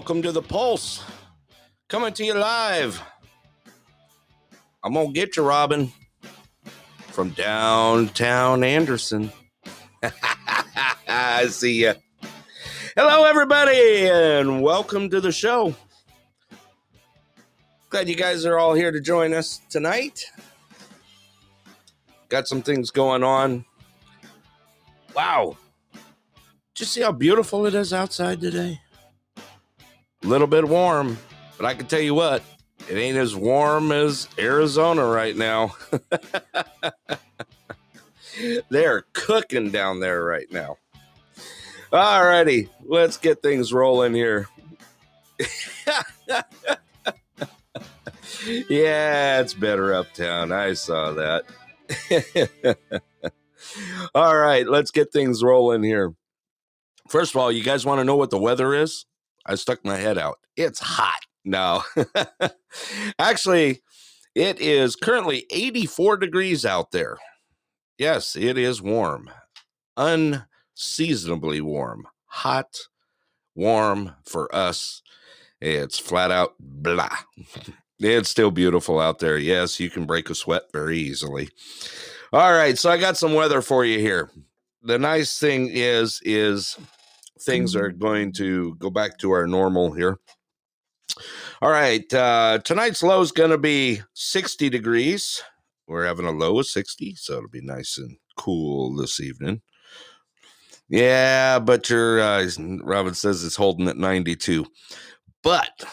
welcome to the Pulse. Coming to you live. I'm gonna get you, Robin, from downtown Anderson. I see ya. Hello, everybody, and welcome to the show. Glad you guys are all here to join us tonight. Got some things going on. Wow, you see how beautiful it is outside today? Little bit warm, but I can tell you what, it ain't as warm as Arizona right now. They're cooking down there right now. Alrighty, let's get things rolling here. yeah, it's better uptown. I saw that. All right, let's get things rolling here. First of all, you guys want to know what the weather is? I stuck my head out. It's hot. No. Actually, it is currently 84 degrees out there. Yes, it is warm. Unseasonably warm. Hot, warm for us. It's flat out blah. It's still beautiful out there. Yes, you can break a sweat very easily. All right, so I got some weather for you here. The nice thing is is things are going to go back to our normal here. All right, uh, tonight's low is going to be 60 degrees. We're having a low of 60, so it'll be nice and cool this evening. Yeah, but your uh, Robin says it's holding at 92. But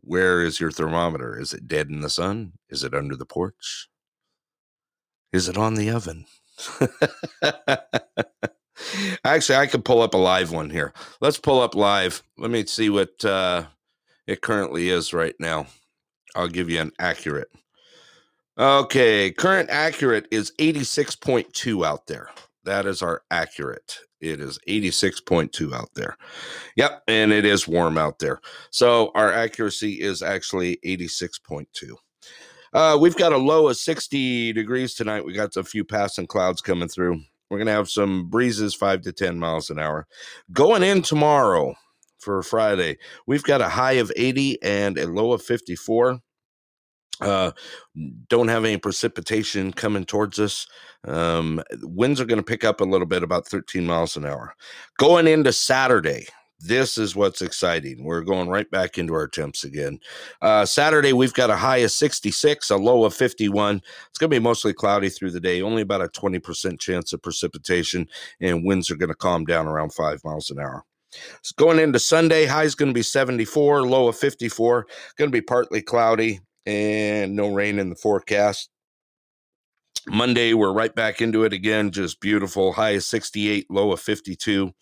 where is your thermometer? Is it dead in the sun? Is it under the porch? Is it on the oven? Actually, I could pull up a live one here. Let's pull up live. Let me see what uh, it currently is right now. I'll give you an accurate. Okay, current accurate is 86.2 out there. That is our accurate. It is 86.2 out there. Yep, and it is warm out there. So our accuracy is actually 86.2. Uh, we've got a low of 60 degrees tonight. We got a few passing clouds coming through. We're going to have some breezes, five to 10 miles an hour. Going in tomorrow for Friday, we've got a high of 80 and a low of 54. Uh, don't have any precipitation coming towards us. Um, winds are going to pick up a little bit, about 13 miles an hour. Going into Saturday, this is what's exciting. We're going right back into our temps again. Uh, Saturday, we've got a high of 66, a low of 51. It's going to be mostly cloudy through the day, only about a 20% chance of precipitation, and winds are going to calm down around five miles an hour. So going into Sunday, high is going to be 74, low of 54. Going to be partly cloudy and no rain in the forecast. Monday, we're right back into it again. Just beautiful. High of 68, low of 52,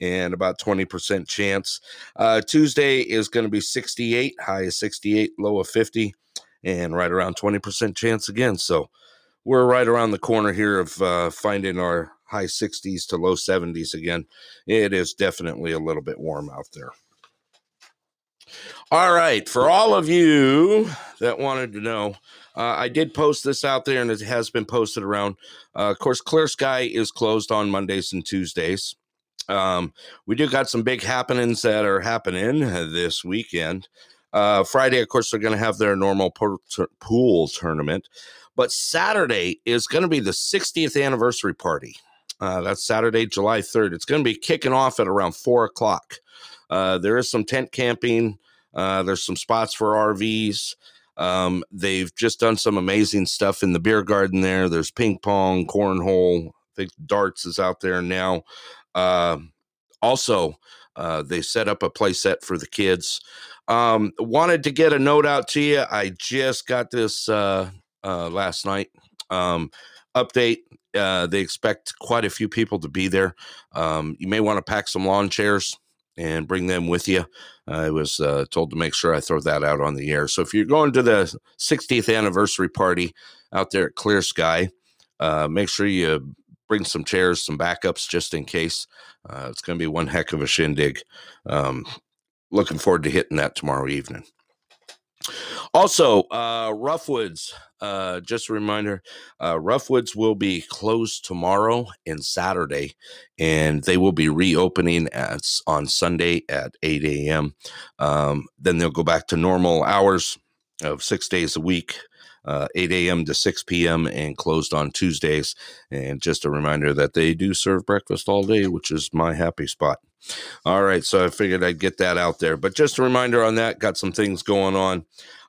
and about 20% chance. Uh, Tuesday is going to be 68, high of 68, low of 50, and right around 20% chance again. So we're right around the corner here of uh, finding our high 60s to low 70s again. It is definitely a little bit warm out there. All right, for all of you that wanted to know, uh, I did post this out there and it has been posted around. Uh, of course, Clear Sky is closed on Mondays and Tuesdays. Um, we do got some big happenings that are happening this weekend. Uh, Friday, of course, they're going to have their normal pool, pool tournament, but Saturday is going to be the 60th anniversary party. Uh, that's Saturday, July 3rd. It's going to be kicking off at around four o'clock. Uh, there is some tent camping. Uh, there's some spots for RVs. Um, they've just done some amazing stuff in the beer garden there. There's ping pong, cornhole. I think darts is out there now. Uh, also, uh, they set up a play set for the kids. Um, wanted to get a note out to you. I just got this uh, uh, last night. Um, update. Uh, they expect quite a few people to be there. Um, you may want to pack some lawn chairs and bring them with you. I was uh, told to make sure I throw that out on the air. So if you're going to the 60th anniversary party out there at Clear Sky, uh, make sure you bring some chairs, some backups just in case. Uh, it's going to be one heck of a shindig. Um, looking forward to hitting that tomorrow evening. Also, uh, Roughwoods, uh, just a reminder uh, Roughwoods will be closed tomorrow and Saturday, and they will be reopening at, on Sunday at 8 a.m. Um, then they'll go back to normal hours of six days a week. Uh, 8 a.m. to 6 p.m. and closed on Tuesdays. And just a reminder that they do serve breakfast all day, which is my happy spot. All right, so I figured I'd get that out there. But just a reminder on that, got some things going on.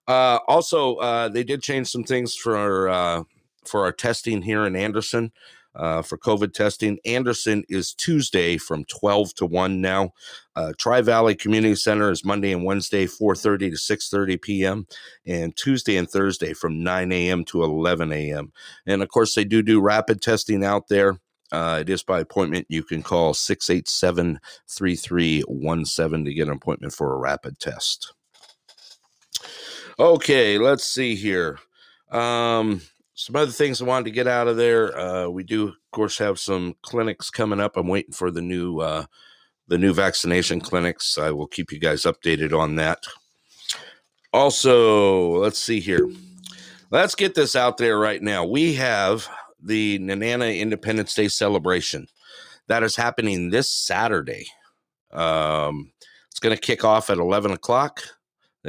Uh, also, uh, they did change some things for uh, for our testing here in Anderson uh, for COVID testing. Anderson is Tuesday from 12 to 1 now. Uh, Tri Valley Community Center is Monday and Wednesday, 4.30 to 6.30 p.m. And Tuesday and Thursday from 9 a.m. to 11 a.m. And of course, they do do rapid testing out there. Uh, it is by appointment. You can call 687 3317 to get an appointment for a rapid test. Okay, let's see here. Um, some other things I wanted to get out of there. Uh, we do, of course, have some clinics coming up. I'm waiting for the new uh, the new vaccination clinics. I will keep you guys updated on that. Also, let's see here. Let's get this out there right now. We have the Nenana Independence Day celebration that is happening this Saturday. Um, it's going to kick off at 11 o'clock.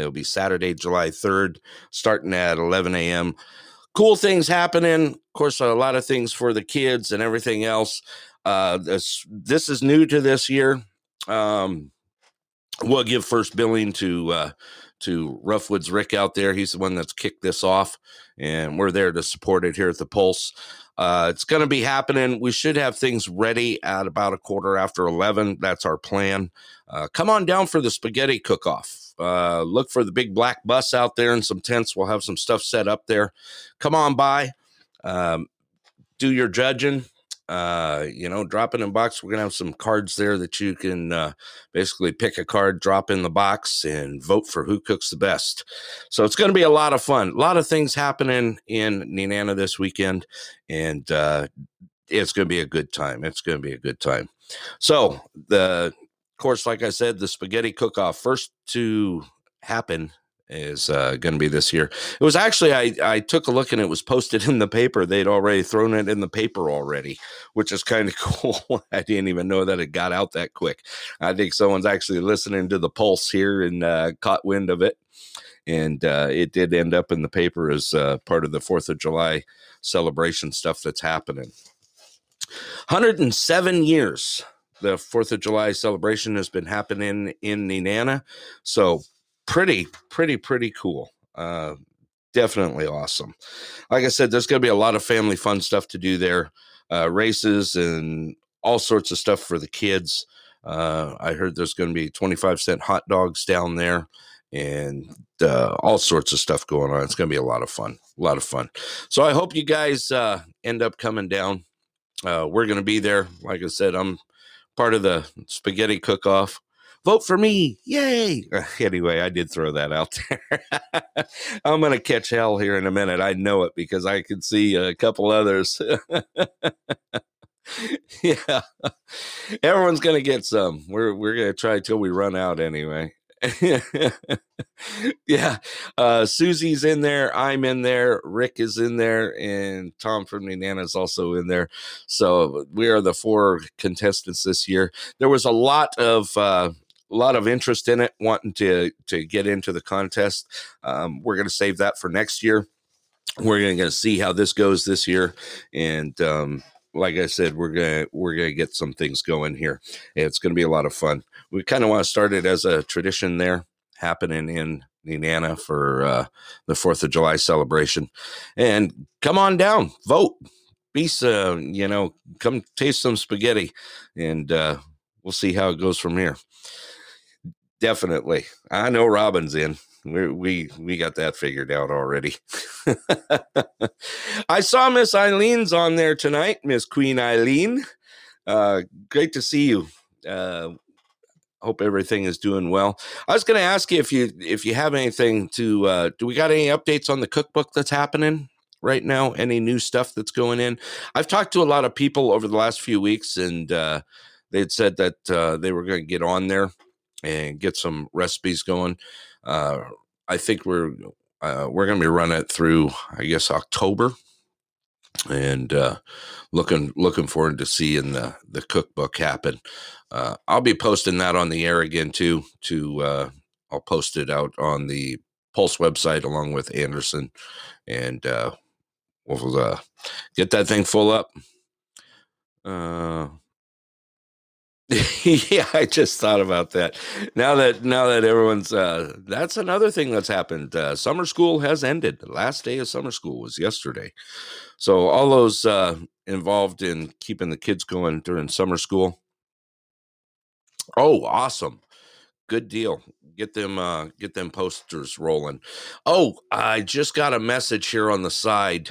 It'll be Saturday, July 3rd, starting at 11 a.m. Cool things happening. Of course, a lot of things for the kids and everything else. Uh, this this is new to this year. Um, we'll give first billing to uh, to Roughwoods Rick out there. He's the one that's kicked this off, and we're there to support it here at the Pulse. Uh, it's going to be happening. We should have things ready at about a quarter after 11. That's our plan. Uh, come on down for the spaghetti cook off. Uh, look for the big black bus out there and some tents. We'll have some stuff set up there. Come on by. Um, do your judging. Uh, you know, drop it in box. We're gonna have some cards there that you can uh, basically pick a card, drop in the box, and vote for who cooks the best. So it's gonna be a lot of fun. A lot of things happening in Nenana this weekend, and uh, it's gonna be a good time. It's gonna be a good time. So the course, like I said, the spaghetti cook-off first to happen is uh, going to be this year. It was actually I I took a look and it was posted in the paper. They'd already thrown it in the paper already, which is kind of cool. I didn't even know that it got out that quick. I think someone's actually listening to the pulse here and uh, caught wind of it, and uh, it did end up in the paper as uh, part of the Fourth of July celebration stuff that's happening. 107 years. The Fourth of July celebration has been happening in Nenana. So pretty, pretty, pretty cool. Uh, definitely awesome. Like I said, there's going to be a lot of family fun stuff to do there, uh, races and all sorts of stuff for the kids. Uh, I heard there's going to be 25 cent hot dogs down there and uh, all sorts of stuff going on. It's going to be a lot of fun, a lot of fun. So I hope you guys uh, end up coming down. Uh, we're going to be there. Like I said, I'm part of the spaghetti cook off. Vote for me. Yay. Anyway, I did throw that out there. I'm going to catch hell here in a minute. I know it because I can see a couple others. yeah. Everyone's going to get some. We're we're going to try till we run out anyway. yeah. Uh, Susie's in there. I'm in there. Rick is in there. And Tom from Nenana is also in there. So we are the four contestants this year. There was a lot of. Uh, a lot of interest in it, wanting to to get into the contest. Um, we're going to save that for next year. We're going to see how this goes this year, and um, like I said, we're gonna we're gonna get some things going here. It's to be a lot of fun. We kind of want to start it as a tradition there happening in Nenana for uh, the Fourth of July celebration, and come on down, vote, be uh, you know, come taste some spaghetti, and uh, we'll see how it goes from here. Definitely, I know Robin's in we we we got that figured out already. I saw Miss Eileen's on there tonight, Miss Queen Eileen. Uh, great to see you. Uh, hope everything is doing well. I was going to ask you if you if you have anything to. Uh, do we got any updates on the cookbook that's happening? right now any new stuff that's going in i've talked to a lot of people over the last few weeks and uh, they'd said that uh, they were going to get on there and get some recipes going uh, I think we're uh, we're going to be running it through, I guess, October, and uh, looking looking forward to seeing the the cookbook happen. Uh, I'll be posting that on the air again too. To uh, I'll post it out on the Pulse website along with Anderson, and uh, we'll uh, get that thing full up. Uh, yeah, I just thought about that. Now that now that everyone's uh that's another thing that's happened. Uh summer school has ended. The last day of summer school was yesterday. So all those uh involved in keeping the kids going during summer school. Oh, awesome. Good deal. Get them uh get them posters rolling. Oh, I just got a message here on the side.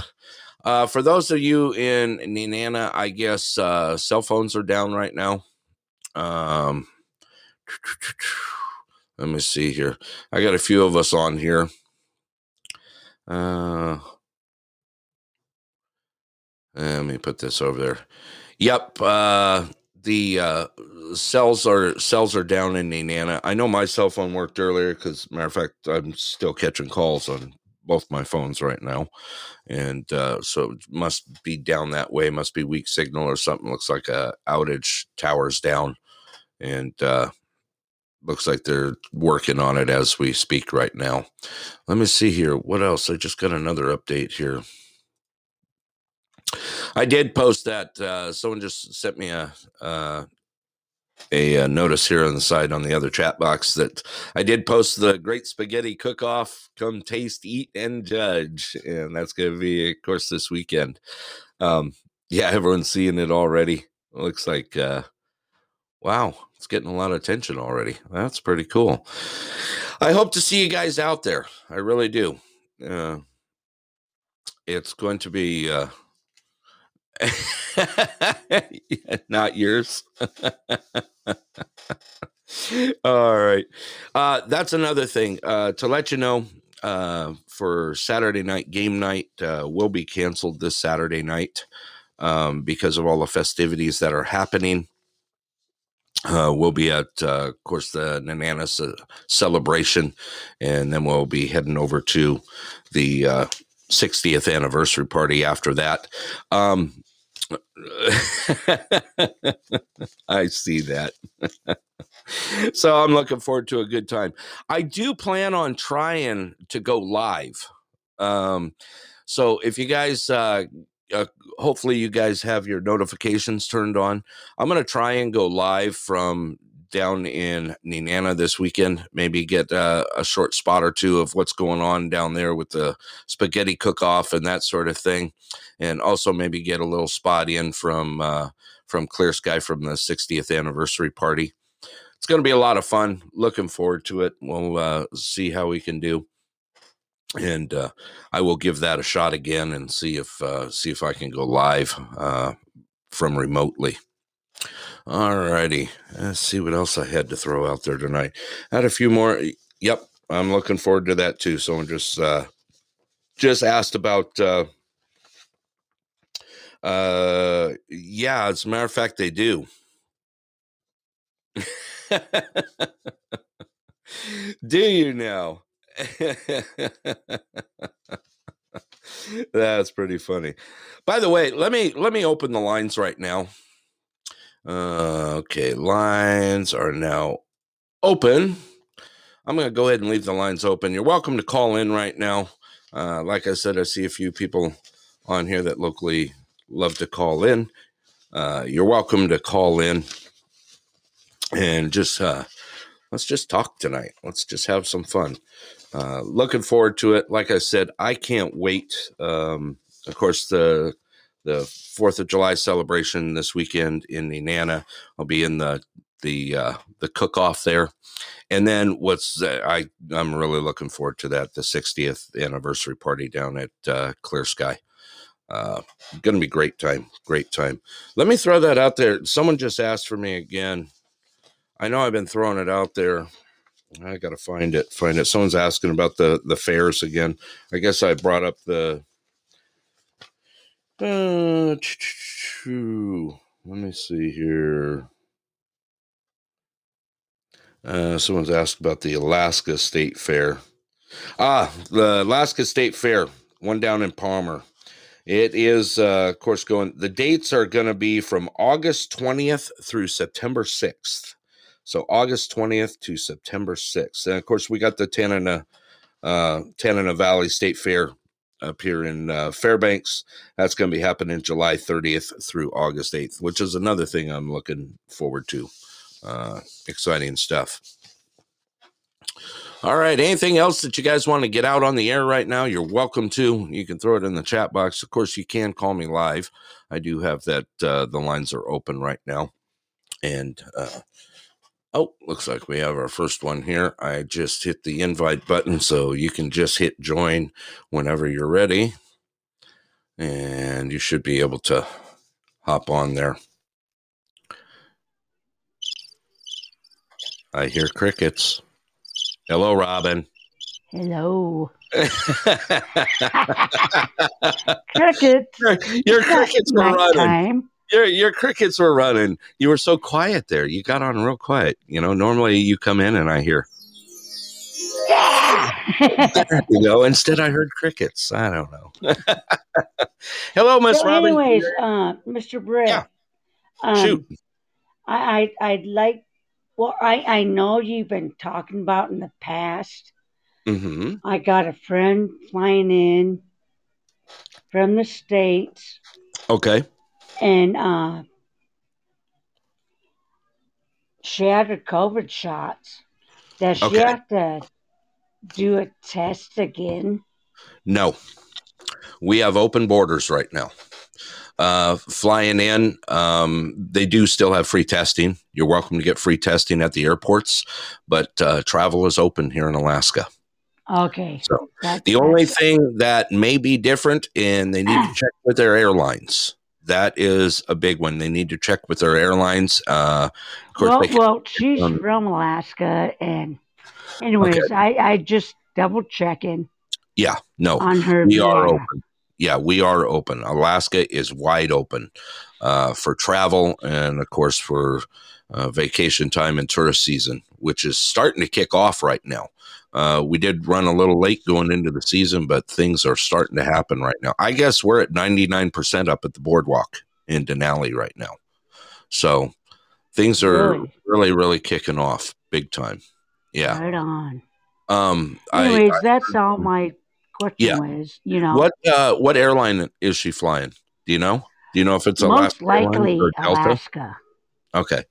Uh for those of you in Nenana, I guess uh cell phones are down right now um, let me see here. I got a few of us on here. Uh, let me put this over there. Yep. Uh, the uh, cells are cells are down in Nenana. I know my cell phone worked earlier because, matter of fact, I'm still catching calls on both my phones right now, and uh, so it must be down that way. Must be weak signal or something. Looks like a outage. Towers down and uh, looks like they're working on it as we speak right now. Let me see here. What else? I just got another update here. I did post that. Uh, someone just sent me a uh, a, uh, notice here on the side on the other chat box that I did post the Great Spaghetti Cook Off. Come taste, eat, and judge, and that's going to be, of course, this weekend. Um, yeah, everyone's seeing it already. It looks like uh, wow, it's getting a lot of attention already. That's pretty cool. I hope to see you guys out there. I really do. Uh, it's going to be uh, not yours. All right. Uh, that's another thing uh, to let you know. Uh, for Saturday night game night uh, will be canceled this Saturday night um, because of all the festivities that are happening. Uh, we'll be at, uh, of course, the Nenana's celebration, and then we'll be heading over to the 60th uh, anniversary party after that. Um, I see that. so I'm looking forward to a good time. I do plan on trying to go live. Um, so if you guys uh, uh, hopefully you guys have your notifications turned on. I'm going to try and go live from down in Nenana this weekend. Maybe get uh, a short spot or two of what's going on down there with the spaghetti cook off and that sort of thing, and also maybe get a little spot in from uh, from Clear Sky from the 60th anniversary party. it's going to be a lot of fun. Looking forward to it. We'll uh, see how we can do, and uh, I will give that a shot again and see if uh, see if I can go live uh, from remotely. All righty, let's see what else I had to throw out there tonight. I had a few more. Yep, I'm looking forward to that too. Someone just uh, just asked about. Uh, uh, yeah, as a matter of fact, they do. Do you now? That's pretty funny. By the way, let me let me open the lines right now. Uh, okay, lines are now open. I'm going to go ahead and leave the lines open. You're welcome to call in right now. Uh, like I said, I see a few people on here that locally love to call in. Uh, you're welcome to call in and just uh, let's just talk tonight. Let's just have some fun. Uh, looking forward to it. Like I said, I can't wait. Um, of course, the the Fourth of July celebration this weekend in Nenana. I'll be in the the uh, the cook off there, and then what's uh, I I'm really looking forward to that the 60th anniversary party down at uh, Clear Sky. Uh, to be great time, great time. Let me throw that out there. Someone just asked for me again. I know I've been throwing it out there. I got to find it. Find it. Someone's asking about the the fairs again. I guess I brought up the. Uh, let me see here. Uh, someone's asked about the Alaska State Fair. Ah, the Alaska State Fair, one down in Palmer. It is, uh, of course, going. The dates are going to be from August 20th through September 6th. So August 20th to September 6th. And of course, we got the Tanana, uh, Tanana Valley State Fair up here in uh, Fairbanks. That's going to be happening July 30th through August 8th, which is another thing I'm looking forward to. Uh, exciting stuff. All right. Anything else that you guys want to get out on the air right now? You're welcome to. You can throw it in the chat box. Of course, you can call me live. I do have that. Uh, the lines are open right now. And uh, oh, looks like we have our first one here. I just hit the invite button, so you can just hit join whenever you're ready. And you should be able to hop on there. I hear crickets. Hello, Robin. Hello. Cricket. your crickets were Night running. time. Your your crickets were running. You were so quiet there. You got on real quiet. You know, normally you come in and I hear there you go. Instead, I heard crickets. I don't know. Hello, Miss so, Robin. anyways, uh, Mr. Britt, Yeah. um, Shoot. I, I I'd like. Well, I I know you've been talking about in the past. Mm-hmm. I got a friend flying in from the states, Okay. And uh, she had her COVID shots. Does she Okay. have to do a test again? No, we have open borders right now. Uh, flying in, um, they do still have free testing. You're welcome to get free testing at the airports, but uh, travel is open here in Alaska. Okay. So the only thing that may be different, and they need to check with their airlines. That is a big one. They need to check with their airlines. Uh, of course, well, can, well, she's um, from Alaska, and anyways, I I just double checking yeah, no, on her. we are open. Yeah, we are open. Alaska is wide open uh, for travel and, of course, for uh, vacation time and tourist season, which is starting to kick off right now. Uh, we did run a little late going into the season, but things are starting to happen right now. I guess we're at 99% up at the boardwalk in Denali right now. So things are Really? really, really kicking off big time. Yeah. Right on. Um, I, Anyways, that's all my question Yeah. was. You know, What uh, what airline is she flying? Do you know? Do you know if it's most Alaska Airlines likely? Alaska. Okay.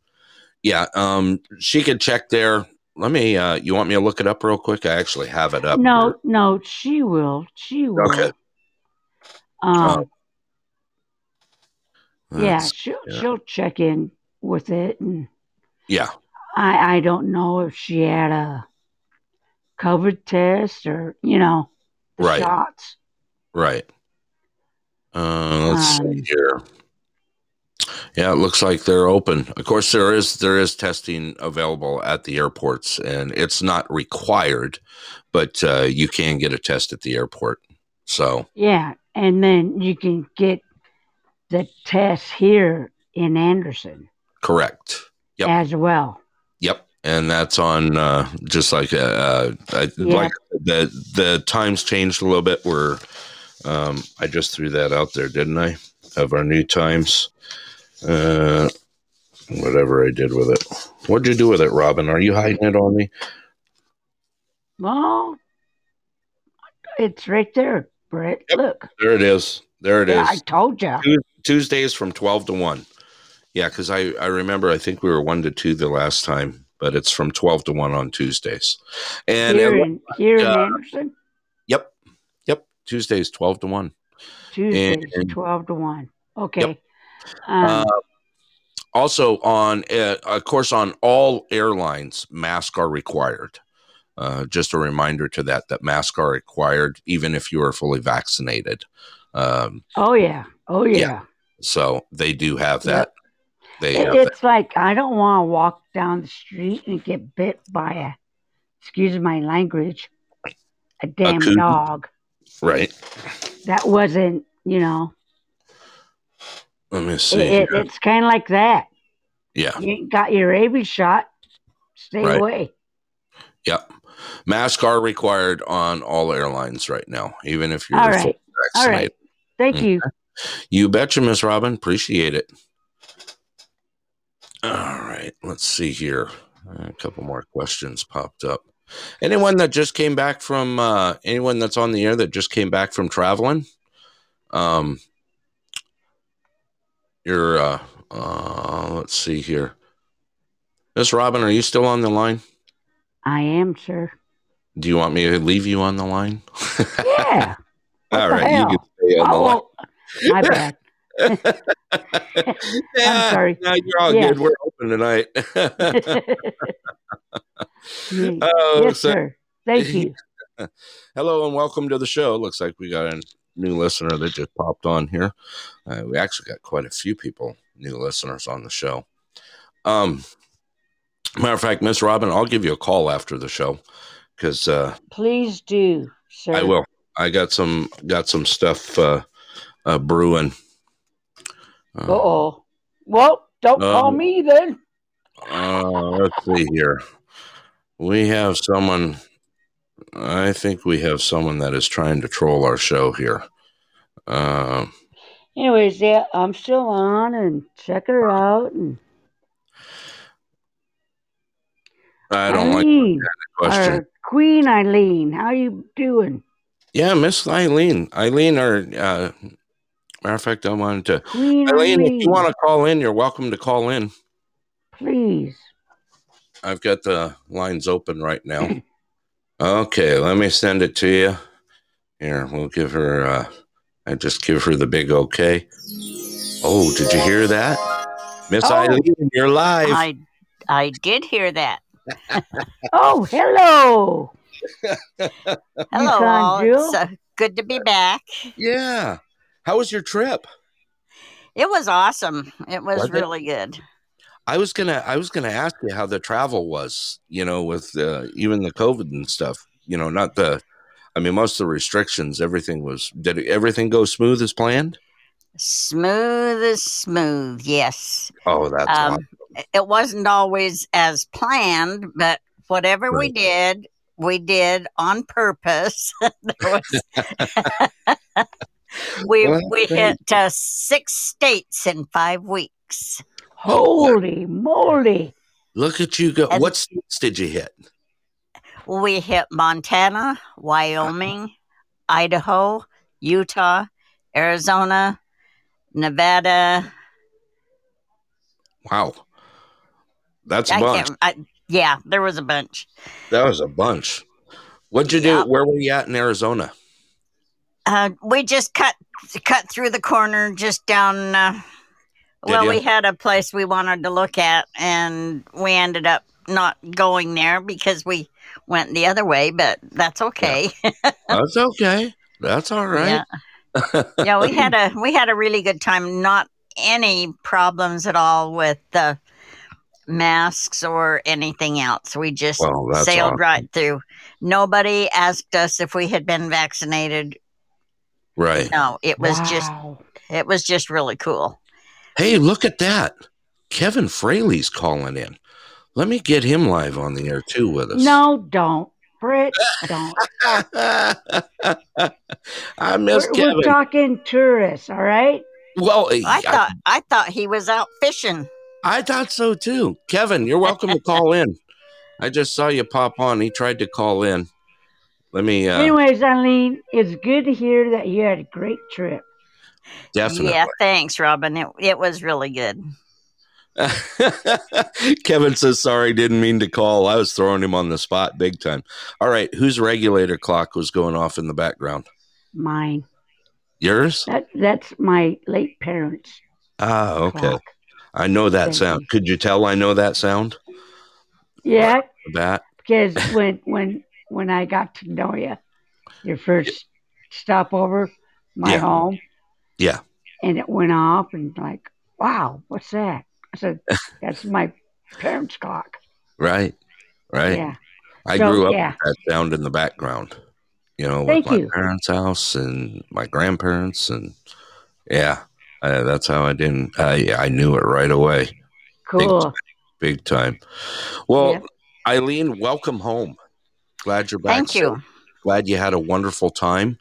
Yeah. Um, she could check there. Let me. Uh, you want me to look it up real quick? I actually have it up. No, no, she will. She will. Okay. Um, here. yeah, she'll yeah. she'll check in with it, and Yeah. I I don't know if she had a COVID test or you know the Right. shots. Right. Uh, let's Um, see here. Yeah, it looks like they're open. Of course, there is there is testing available at the airports, and it's not required, but uh, you can get a test at the airport. So Yeah, and then you can get the test here in Anderson correct. Yep. as well. Yep, and that's on uh, just like uh, uh, I, Yeah. like the the times changed a little bit. Where um, I just threw that out there, didn't I? Of our new times, uh, whatever I did with it. What'd you do with it, Robin? Are you hiding it on me? Well, it's right there, Brett. Yep. Look. There it is. There it is. yeah, I told you. Tuesdays from twelve to one. Yeah, because I I remember I think we were one to two the last time, but it's from twelve to one on Tuesdays. And Here it- in here in uh, Anderson, yep, yep, Tuesdays twelve to one. Tuesdays and- twelve to one. Okay. Um, Uh, also, on uh, of course, on all airlines, masks are required. Uh, just a reminder to that that masks are required even if you are fully vaccinated. Um, oh yeah. Oh yeah. yeah, so they do have that. They It- have that. it's like I don't want to walk down the street and get bit by a, excuse my language, a damn coon. dog. right. That wasn't, you know, Let me see. it, here. it's kind of like that. yeah, You ain't got your rabies shot, stay Right. away. yep. Masks are required on all airlines right now, even if you're All right. Vaccinated. right. Thank Mm. you. You betcha, Miss Robin. Appreciate it. All right, let's see here. A couple more questions popped up. Anyone that just came back from uh, anyone that's on the air that just came back from traveling, um, you're uh, uh, let's see here. Miss Robin, are you still on the line? I am, sir. Do you want me to leave you on the line? Yeah. All right, you can stay on the line. Oh, oh, my bad. Yeah, sorry. No, you're all Yes. good. We're open tonight. Oh, yes, so- sir. Thank you. hello and welcome to the show. Looks like we got a new listener that just popped on here. Uh, we actually got quite a few people, new listeners on the show. Um, matter of fact, Miss Robin, I'll give you a call after the show because uh, Please do, sir. I will. I got some got some stuff uh, uh, brewing. Uh oh. Well, don't call Um, me then. Uh, let's see here. We have someone. I think we have someone that is trying to troll our show here. Um, Anyways, yeah, I'm still on and checking her out. And I don't like Eileen, the question. Queen Eileen, how you doing? Yeah, Miss Eileen. Eileen, or uh, matter of fact, I wanted to. Queen Eileen, Eileen, if you want to call in, you're welcome to call in. please. I've got the lines open right now. Okay, let me send it to you. Here, we'll give her. Uh, I just give her the big okay. Oh, did you hear that, Miss Oh. Eileen? You're live. I I did hear that. Oh, hello. Hello, all. It's uh, good to be back. yeah. How was your trip? It was awesome. It was, Was it? really good. I was gonna. I was gonna ask you how the travel was. You know, with uh, even the COVID and stuff. You know, not the. I mean, most of the restrictions, everything was. Did everything go smooth as planned? Smooth as smooth. Yes. Oh, that's Um, awesome. it wasn't always as planned, but whatever we did, we did on purpose. Was- we Well, we hit uh, six states in five weeks. Holy moly. Look at you go. And- what states did you hit? We hit Montana, Wyoming, Idaho, Utah, Arizona, Nevada. Wow, that's a bunch. I, yeah, there was a bunch. That was a bunch. What'd you Yeah. do? Where were you at in Arizona? Uh, we just cut cut through the corner, just down. Uh, Did well, ya? we had a place we wanted to look at, and we ended up not going there because we went the other way, but that's okay. That's okay. That's all right. Yeah. yeah, we had a we had a really good time. Not any problems at all with the masks or anything else. We just Well, sailed awesome. right through. Nobody asked us if we had been vaccinated. right. No, it was just it was just really cool. Hey, look at that. Kevin Fraley's calling in. Let me get him live on the air too with us. No, don't. Britt, don't. I miss We're, Kevin. we're talking tourists, all right? well, I thought I thought he was out fishing. I thought so too. Kevin, you're welcome to call in. I just saw you pop on. He tried to call in. Let me uh Anyways, Eileen, it's good to hear that you had a great trip. Definitely. Yeah, thanks, Robin. It it was really good. Kevin says sorry, didn't mean to call. I was throwing him on the spot big time. All right, whose regulator clock was going off in the background? Mine. Yours? That that's my late parents. Ah, okay. clock. I know that Thank sound. you. Could you tell I know that sound? Yeah, That because when when when I got to know you, your first stopover, my Yeah. home, Yeah. and it went off, and like, wow, what's that? I said, that's my parents' clock. right, right. Yeah. I So, grew up yeah. with that sound in the background. You know, Thank with my you. parents' house and my grandparents, and yeah, uh, that's how I didn't. I I knew it right away, Cool. big time. Well, Yeah. Eileen, welcome home. Glad you're back. Thank you. Glad you had a wonderful time.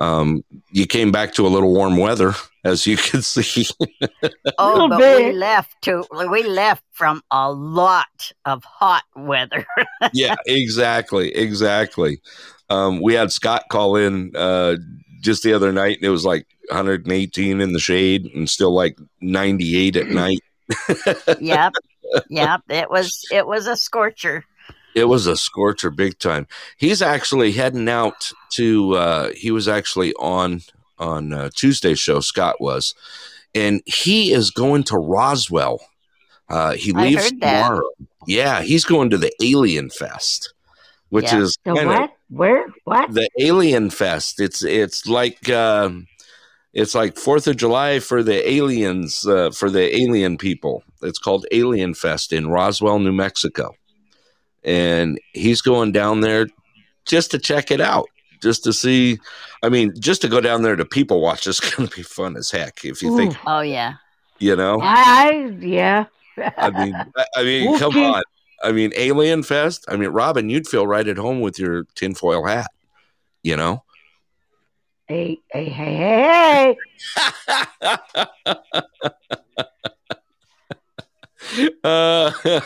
Um, you came back to a little warm weather, as you can see. Oh, Little but we left to we left from a lot of hot weather. yeah, exactly, exactly. Um, we had Scott call in uh, just the other night, and it was like 118 in the shade, and still like 98 at night. yep. Yep. It was it was a scorcher. It was a scorcher, big time. He's actually heading out to. Uh, he was actually on on uh, Tuesday's show. Scott was, and he is going to Roswell. Uh, he leaves tomorrow. Yeah, he's going to the Alien Fest, which Yeah. is The kind of what? Where? What? the Alien Fest. It's it's like um, it's like Fourth of July for the aliens uh, for the alien people. It's called Alien Fest in Roswell, New Mexico, and he's going down there just to check it out, just to see. I mean, just to go down there to people watch is going to be fun as heck. If you think, Oh yeah. you know, I, I yeah. I mean, I, I mean, come Okay. on. I mean, Alien Fest. I mean, Robin, you'd feel right at home with your tinfoil hat. You know. hey, hey, hey, hey, hey. uh,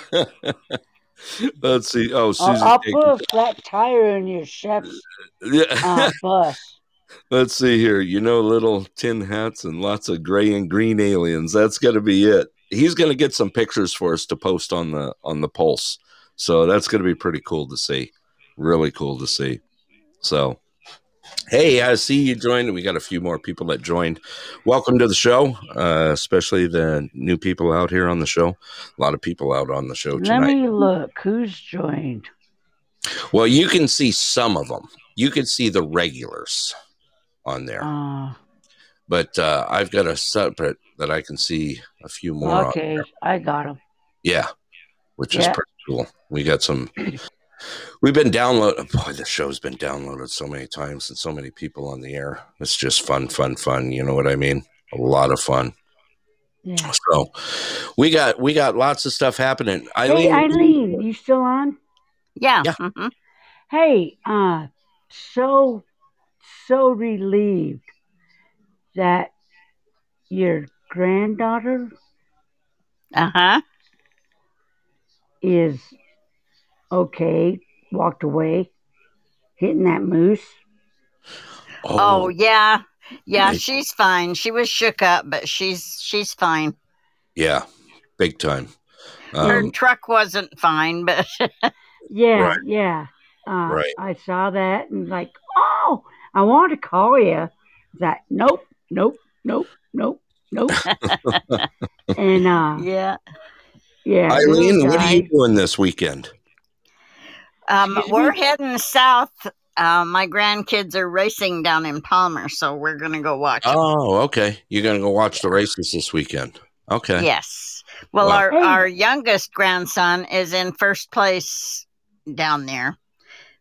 let's see. Oh, I'll, Susan. I'll put a flat tire in your chef's Yeah. uh, bus. let's see here. You know, little tin hats and lots of gray and green aliens. That's going to be it. He's going to get some pictures for us to post on the on the pulse. So that's going to be pretty cool to see. Really cool to see. So, hey, I see you joined. We got a few more people that joined. Welcome to the show, uh, especially the new people out here on the show. A lot of people out on the show tonight. Let me look. Who's joined? Well, you can see some of them. You can see the regulars on there, Uh, but uh, I've got a separate that I can see a few more. on. okay, I got them. Yeah, which is pretty cool. We got some. We've been downloaded. Boy, the show's been downloaded so many times and so many people on the air. It's just fun, fun, fun. You know what I mean? A lot of fun. Yeah. So we got we got lots of stuff happening. Eileen, Hey, Eileen, you still on? Yeah. Yeah. mhm. Hey, uh, so so relieved that your granddaughter Uh-huh. is okay, walked away, hitting that moose. Oh, yeah. Yeah, Hey. she's fine. She was shook up, but she's she's fine. yeah, big time. Her Um, truck wasn't fine, but Yeah, Right. yeah. Uh, Right. I saw that and like, oh, I want to call you. That nope, nope, nope, nope, nope. and uh, yeah. Yeah. Eileen, we'll what are you doing this weekend? Um, we're heading south. Uh, my grandkids are racing down in Palmer, so we're going to go watch. Oh, okay. You're gonna go watch the races this weekend. Okay. Yes. Well, Wow. our our youngest grandson is in first place down there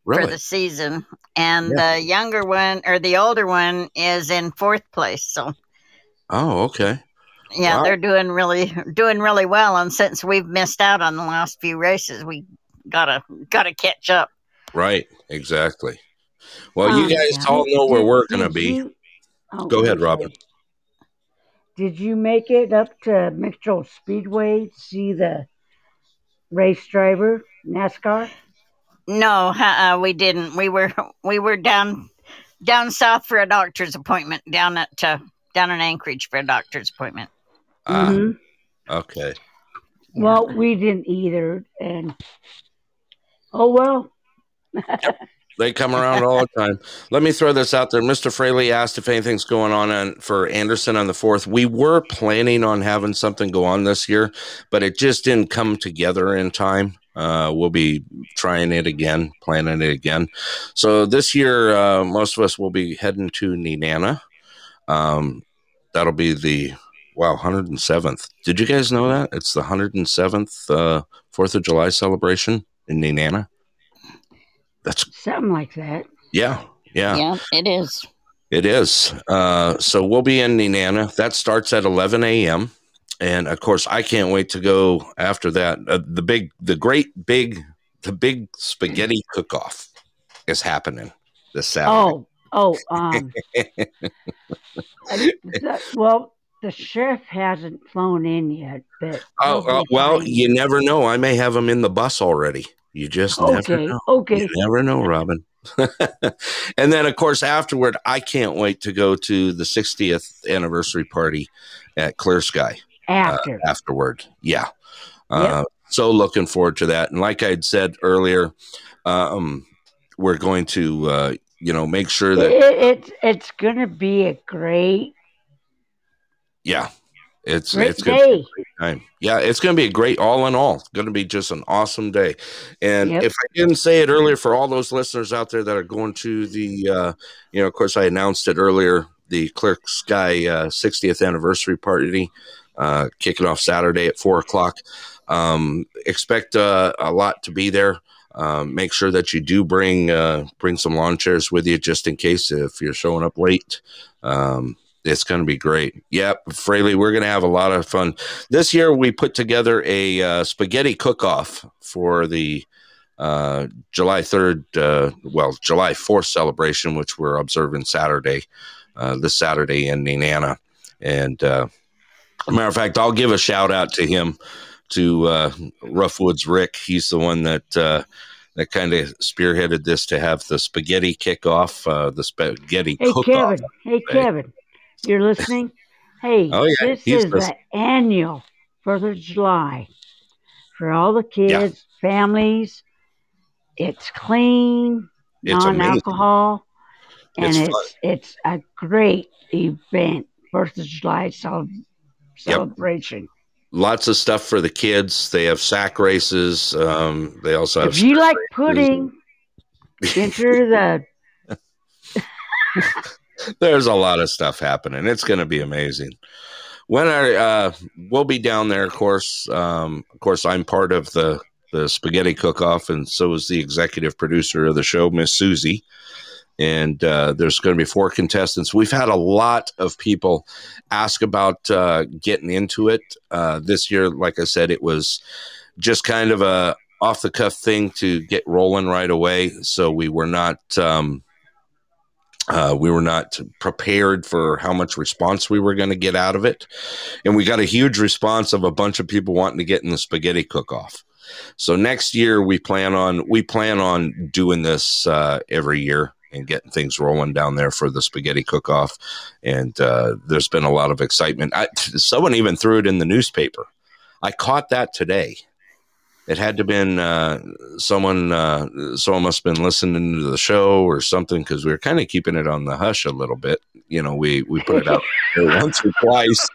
for the season, and the younger one or the older one is in fourth place. So Oh, okay. yeah, Wow. they're doing really doing really well. And since we've missed out on the last few races, we gotta gotta catch up. Right. Exactly. Well, Um, you guys did- all know where we're gonna be. you- oh, Go ahead, Robin. Did you make it up to Mitchell Speedway to see the race driver NASCAR? No, uh, we didn't. We were we were down down south for a doctor's appointment down at uh, down in Anchorage for a doctor's appointment. Ah, Mhm. okay. Well, we didn't either, and oh well. They come around all the time. Let me throw this out there. Mr. Fraley asked if anything's going on, for Anderson on the fourth. We were planning on having something go on this year, but it just didn't come together in time. Uh, we'll be trying it again, planning it again. So this year, uh, most of us will be heading to Nenana. Um, that'll be the wow 107th. Did you guys know that it's the 107th uh, Fourth of July celebration in Nenana. That's Something like that. yeah, yeah. yeah, it is. It is. Uh, so we'll be in Nenana. That starts at 11 a.m. And of course, I can't wait to go after that. Uh, the big, the great big, the big spaghetti cook off is happening this Saturday. Oh, oh, um, I- the- well, the chef hasn't flown in yet, but Oh, he'll uh, well, you never know. I may have him in the bus already. You just never okay, know. okay. You never know, Robin. and then, of course, afterward, I can't wait to go to the 60th anniversary party at Clear Sky. After, afterward. Yeah. Uh, So looking forward to that. And like I'd said earlier, um, we're going to, uh, you know, make sure it, that, it's it's gonna be a great, yeah, it's great it's going to day. time. Yeah, it's going to be a great all in all. It's going to be just an awesome day. And Yep. if I didn't say it earlier, for all those listeners out there that are going to the, uh, you know, of course, I announced it earlier, the Clear Sky uh, 60th anniversary party, uh, kicking off Saturday at four o'clock. Um, expect uh, a lot to be there. Um, make sure that you do bring uh, bring some lawn chairs with you just in case if you're showing up late. Um, it's going to be great. Yep, Fraley, we're going to have a lot of fun. This year we put together a uh, spaghetti cook-off for the uh, July 3rd, uh, well, July 4th celebration, which we're observing Saturday, uh, this Saturday in Nenana. And uh, matter of fact, I'll give a shout out to him, to uh, Roughwoods Rick. He's the one that uh, that kind of spearheaded this to have the spaghetti kickoff, uh, the spaghetti Hey. Kevin, hey Kevin, you're listening. Hey, Oh, yeah, this he's is listening. the annual Fourth of July for all the kids, families. It's clean, It's non-alcohol, and It's it's it's, a great event. Fourth of July cel- celebration. Lots of stuff for the kids. They have sack races. Um, they also have If you like races. pudding, enter the there's a lot of stuff happening. It's going to be amazing. When I uh, we'll be down there, of course. Um, of course, I'm part of the the spaghetti cook-off, and so is the executive producer of the show, Miss Susie. And uh, there's going to be four contestants. We've had a lot of people ask about uh, getting into it uh, this year. Like I said, it was just kind of a off the cuff thing to get rolling right away. So we were not. Um, uh, we were not prepared for how much response we were going to get out of it. And we got a huge response of a bunch of people wanting to get in the spaghetti cook off. So next year we plan on we plan on doing this uh, every year and getting things rolling down there for the spaghetti cook off. And uh, there's been a lot of excitement. I, someone even threw it in the newspaper. I caught that today. It had to have been uh, someone. Uh, someone must have been listening to the show or something because we were kind of keeping it on the hush a little bit. You know, we we put it out once or twice,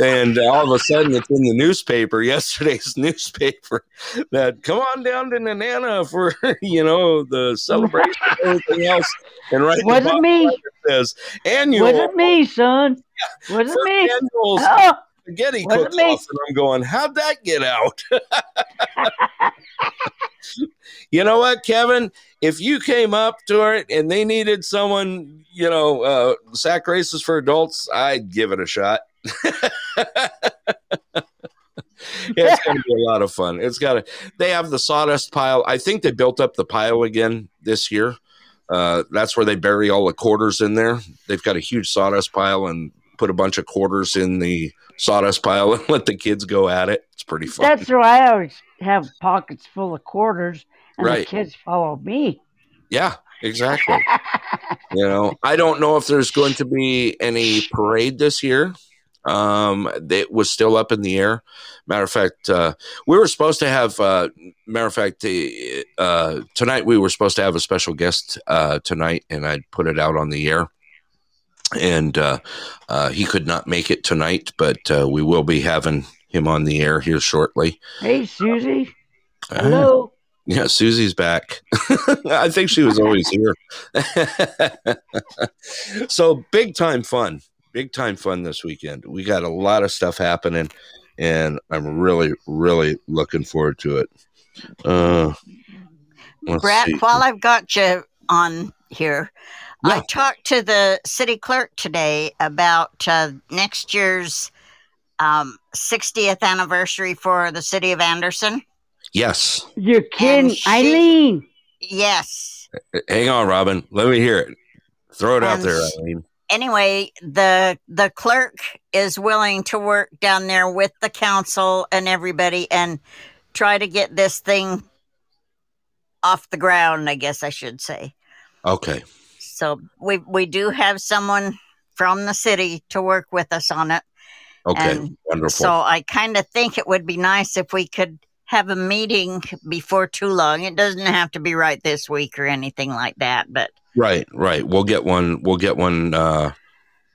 and all of a sudden it's in the newspaper, yesterday's newspaper, that come on down to Nenana for you know the celebration and everything else. And right Wasn't me. it says annual Wasn't me, son. Wasn't me. annual Oh, spaghetti wasn't off, and I'm going, how'd that get out? you know what, Kevin? If you came up to it and they needed someone, you know, uh, sack races for adults, I'd give it a shot. it's going to be a lot of fun. It's got to. They have the sawdust pile. I think they built up the pile again this year. Uh, that's where they bury all the quarters in there. They've got a huge sawdust pile and put a bunch of quarters in the sawdust pile and let the kids go at it. It's pretty fun. that's why I always have pockets full of quarters, and Right. the kids follow me. yeah, exactly. you know, I don't know if there's going to be any parade this year. Um, it was still up in the air. Matter of fact, uh, we were supposed to have. Uh, matter of fact, uh, tonight we were supposed to have a special guest uh, tonight, and I put it out on the air. And uh, uh, he could not make it tonight, but uh, we will be having him on the air here shortly. Hey, Susie. Uh, Hello. yeah, Susie's back. I think she was always here. so big time fun. Big time fun this weekend. We got a lot of stuff happening and I'm really, really looking forward to it. Uh let's Brett, see. while I've got you on here, I talked to the city clerk today about uh, next year's um, 60th anniversary for the city of Anderson. Yes. You're kidding. she- Eileen. Yes. Hang on, Robin. Let me hear it. Throw it out there, Eileen. Anyway, the the clerk is willing to work down there with the council and everybody and try to get this thing off the ground, I guess I should say. Okay. So we we do have someone from the city to work with us on it. Okay. And Wonderful. So I kind of think it would be nice if we could have a meeting before too long. It doesn't have to be right this week or anything like that, but Right, right. We'll get one. We'll get one. Uh,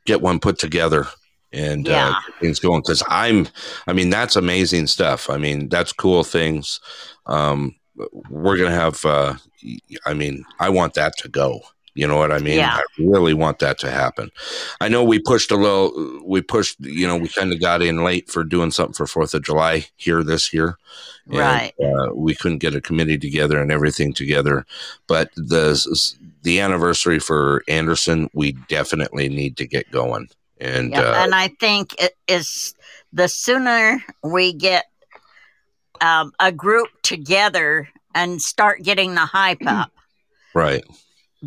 get one put together and uh, Yeah. get things going. Because I'm. I mean, that's amazing stuff. I mean, that's cool things. Um, we're gonna have. Uh, I mean, I want that to go. You know what I mean? Yeah. I really want that to happen. I know we pushed a little. We pushed. You know, we kind of got in late for doing something for Fourth of July here this year. And, Right. Uh, we couldn't get a committee together and everything together, but the the anniversary for Anderson, we definitely need to get going. And yeah. uh, and I think it is the sooner we get um, a group together and start getting the hype up. right,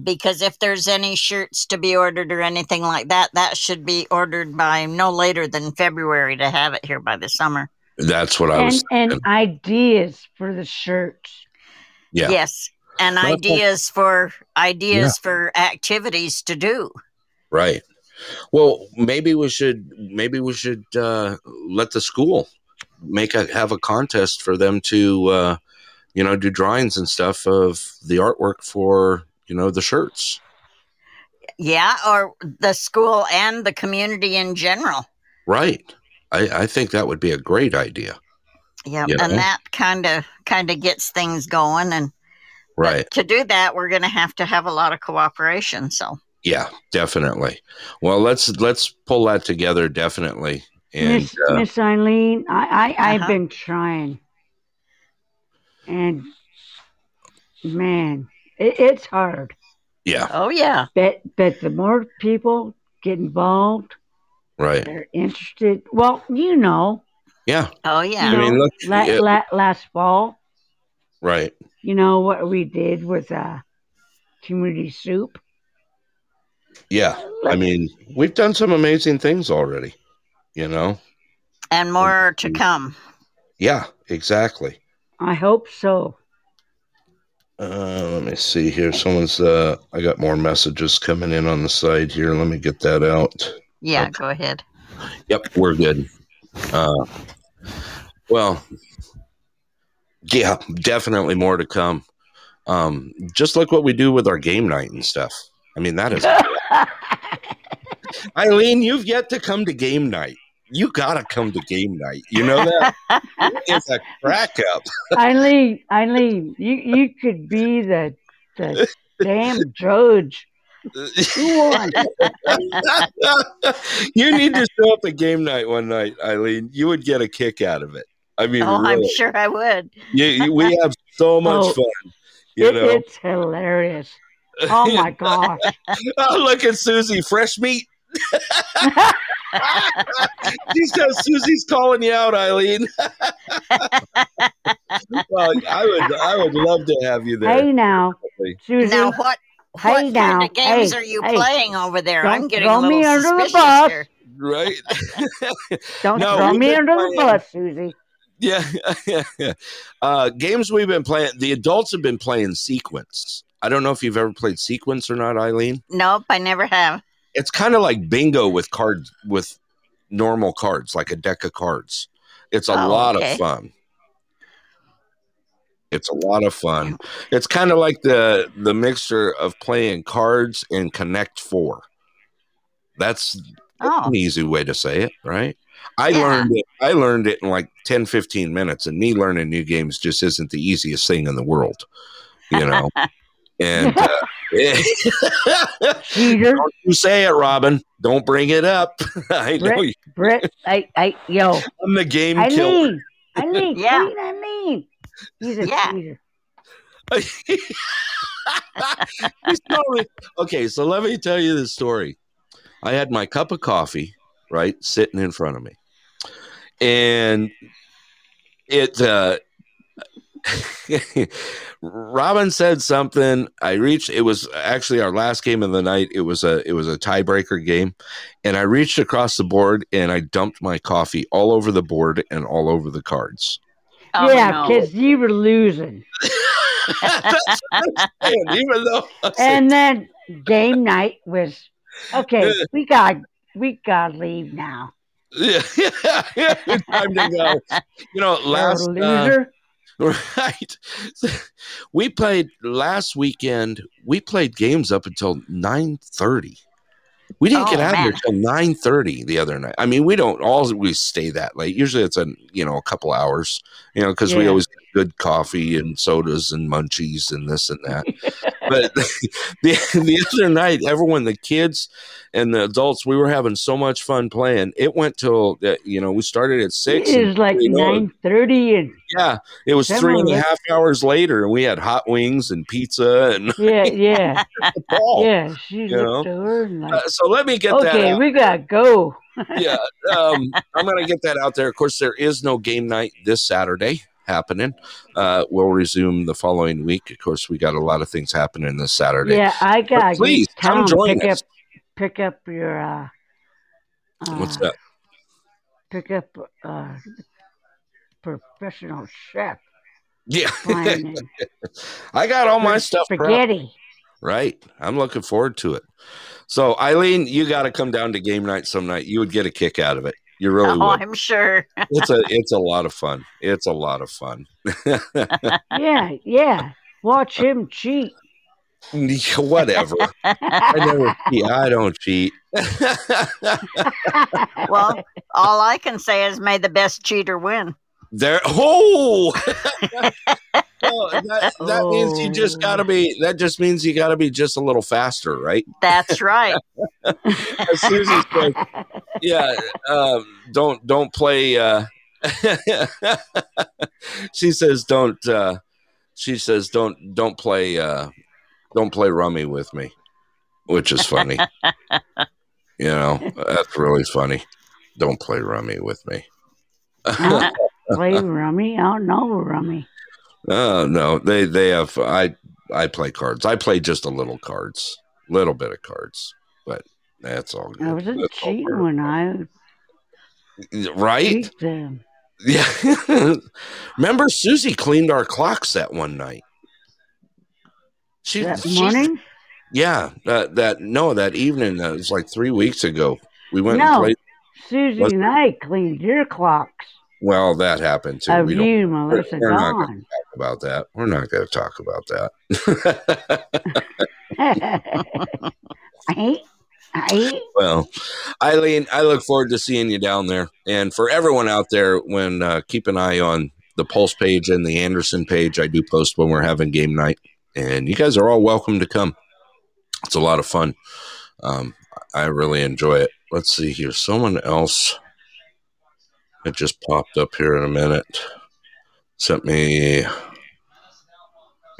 Because if there's any shirts to be ordered or anything like that, that should be ordered by no later than February to have it here by the summer. that's what I And, was. and thinking. ideas for the shirts. Yeah. Yes. And Well, that's- ideas for ideas for activities to do. Right. Well, maybe we should maybe we should uh, let the school make a have a contest for them to uh, you know do drawings and stuff of the artwork for you know the shirts. Yeah, or the school and the community in general. Right. I, I think that would be a great idea. Yeah, You and know? that kind of kind of gets things going. And Right. to do that, we're going to have to have a lot of cooperation. So Yeah, definitely. Well, let's let's pull that together definitely. And Miss uh, Miss Eileen, I, I I've Uh-huh. been trying, and man, it, it's hard. yeah, oh yeah, But but the more people get involved, right. they're interested. Well, you know, Yeah, oh you yeah, I mean, look, la- yeah. la- last fall, right. you know what we did with uh, community soup. Yeah. I mean, we've done some amazing things already, you know? and more to come. Yeah, exactly. I hope so. Uh, let me see here. Someone's, uh, I got more messages coming in on the side here. Let me get that out. Yeah, Okay. go ahead. Yep, we're good. Uh, well, yeah, definitely more to come. Um, just like what we do with our game night and stuff. I mean, that is Eileen. You've yet to come to game night. You gotta come to game night. You know that? it's a crack up. Eileen, Eileen, you you could be the the damn judge. Who won? you need to show up at game night one night, Eileen. You would get a kick out of it. I mean, Oh, I'm sure I would. You- you- we have so much Oh, fun. You It- know, it's hilarious. Oh my gosh. oh, look at Susie, fresh meat. she says Susie's calling you out, Eileen. well, I would, I would love to have you there. hey now, Susie. Now, what Hey what now, kind of games hey, are you hey, playing over there? I'm getting throw a little me under the suspicious bus. here. Right? Don't No, throw me been under the bus, Susie. Yeah. uh, games we've been playing, the adults have been playing Sequence. I don't know if you've ever played Sequence or not, Eileen. Nope, I never have. It's kind of like bingo with cards, with normal cards, like a deck of cards. It's a Oh, lot okay. of fun. It's a lot of fun. It's kind of like the the mixture of playing cards and Connect Four. That's Oh, an easy way to say it, right? I Yeah. learned it. I learned it in like 10, 15 minutes, and me learning new games just isn't the easiest thing in the world, you know. and uh, don't you say it, Robin? Don't bring it up. I know Brett, you- Brett, I, I, yo, I'm the game killer. I mean, Yeah. Queen Eileen. He's a Yeah. cheater. He's totally- okay, so let me tell you the story. I had my cup of coffee, right, sitting in front of me. And it uh Robin said something. I reached it was actually our last game of the night. It was a it was a tiebreaker game. And I reached across the board and I dumped my coffee all over the board and all over the cards. oh yeah, no. because you were losing. That's what even though I said, And then game night was okay. We got we got to leave now. Yeah, yeah time to go. You know, last You're uh, loser. right. We played last weekend. We played games up until nine thirty. We didn't Oh, get out of here man. till nine thirty the other night. I mean, we don't always stay that late. Usually, it's a you know a couple hours. You know, because we always get good coffee and sodas and munchies and this and that. but the the other night, everyone, the kids and the adults, we were having so much fun playing. It went till uh, you know we started at six. It was like nine thirty, and yeah, it was three and a half hours later, and we had hot wings and pizza and yeah, yeah, ball. yeah. She you know? like, Uh, so let me get that. okay, we gotta go. yeah, um, I'm gonna get that out there. Of course, there is no game night this Saturday happening. Uh, we'll resume the following week. Of course, we got a lot of things happening this Saturday. Yeah, I gotta please, get come join pick us. up pick up your uh, What's uh, that? pick up uh professional chef Yeah, I got all my stuff prepped. spaghetti. Right. I'm looking forward to it. So, Eileen, you got to come down to game night some night. You would get a kick out of it. You really oh, would. I'm sure. It's a it's a lot of fun. It's a lot of fun. Yeah, yeah. Watch him cheat. Whatever. I never cheat. I don't cheat. Well, all I can say is may the best cheater win. there. Oh, Well, that, that means you oh. just got to be. That just means you got to be just a little faster, right? That's right. As Susie said, yeah. Um, don't don't play. Uh, she says don't. Uh, she says don't don't play. Uh, don't play rummy with me, which is funny. you know, that's really funny. Don't play rummy with me. Play rummy? I don't know rummy. Oh no, they they have. I I play cards. I play just a little cards, little bit of cards, that's all good. I wasn't That's cheating when I right? them. Yeah. Remember, Susie cleaned our clocks that one night. She, That she- morning? yeah, that that no, that evening. That was like three weeks ago. We went and No. played. Susie Was- and I cleaned your clocks. Well, that happened too. Of we don't you, Melissa we're not gonna- Dawn. talk about that. We're not going to talk about that. I hate, Hate. well, Eileen, I look forward to seeing you down there. And for everyone out there, when uh, keep an eye on the Pulse page and the Anderson page. I do post when we're having game night, and you guys are all welcome to come. It's a lot of fun. Um, I really enjoy it. Let's see here. Someone else it just popped up here in a minute. Sent me.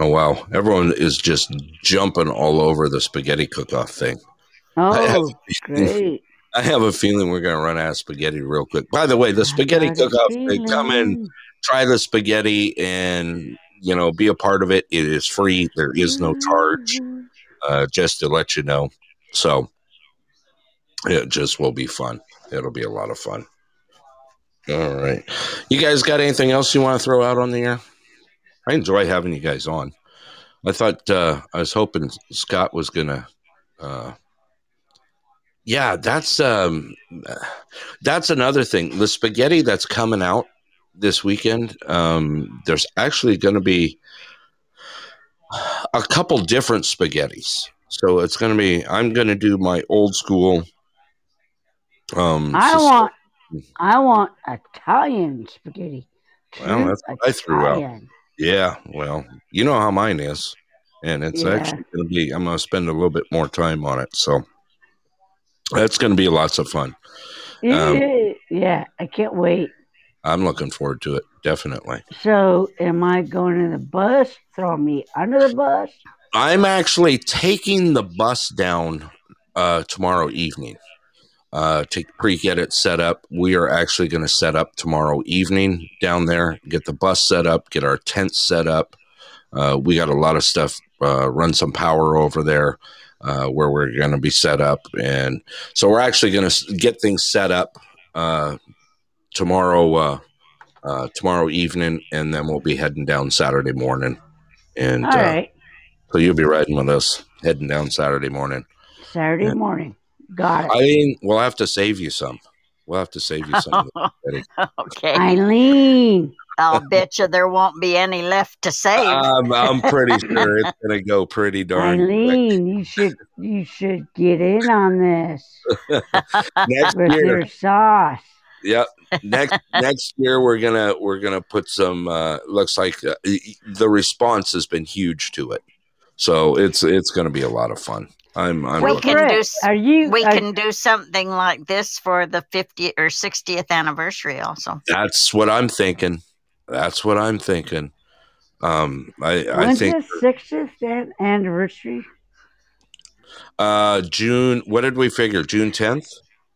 Oh wow! Everyone is just jumping all over the spaghetti cook-off thing. Oh, great. I have a feeling we're going to run out of spaghetti real quick. By the way, the spaghetti I cook-off, come in, try the spaghetti, and you know, be a part of it. It is free. There is no charge. Uh, just to let you know. So it just will be fun. It'll be a lot of fun. All right. You guys got anything else you want to throw out on the air? I enjoy having you guys on. I thought uh, I was hoping Scott was gonna. Uh, yeah, that's um, that's another thing. The spaghetti that's coming out this weekend. Um, there's actually going to be a couple different spaghettis. So it's going to be. I'm going to do my old school. Um, I sus- want, I want Italian spaghetti. Well, that's what I threw out. Yeah, well, you know how mine is, and it's Yeah. actually going to be. I'm going to spend a little bit more time on it, so that's going to be lots of fun. Um, Yeah, I can't wait. I'm looking forward to it. Definitely. So, am I going in the bus? Throw me under the bus? I'm actually taking the bus down uh, tomorrow evening uh, to pre get it set up. We are actually going to set up tomorrow evening down there, get the bus set up, get our tent set up. Uh, we got a lot of stuff, uh, run some power over there uh, where we're going to be set up. And so we're actually going to get things set up uh, tomorrow. Uh, uh, tomorrow evening, and then we'll be heading down Saturday morning. And All uh, so you'll be riding with us heading down Saturday morning. Saturday yeah. morning. Got it. I mean, we'll have to save you some. We'll have to save you some. of it. okay. Eileen, I'll bet you there won't be any left to save. I'm, I'm pretty sure it's going to go pretty darn quick. Eileen, you should you should get in on this Next with year, your sauce. yep. Next next year, we're gonna we're gonna put some. Uh, looks like uh, the response has been huge to it, so it's it's going to be a lot of fun. I'm I'm We looking, can do Are you? we are- can do something like this for the 50th or 60th anniversary also. that's what I'm thinking. That's what I'm thinking. Um, I I think the sixtieth anniversary? uh June. What did we figure? June 10th.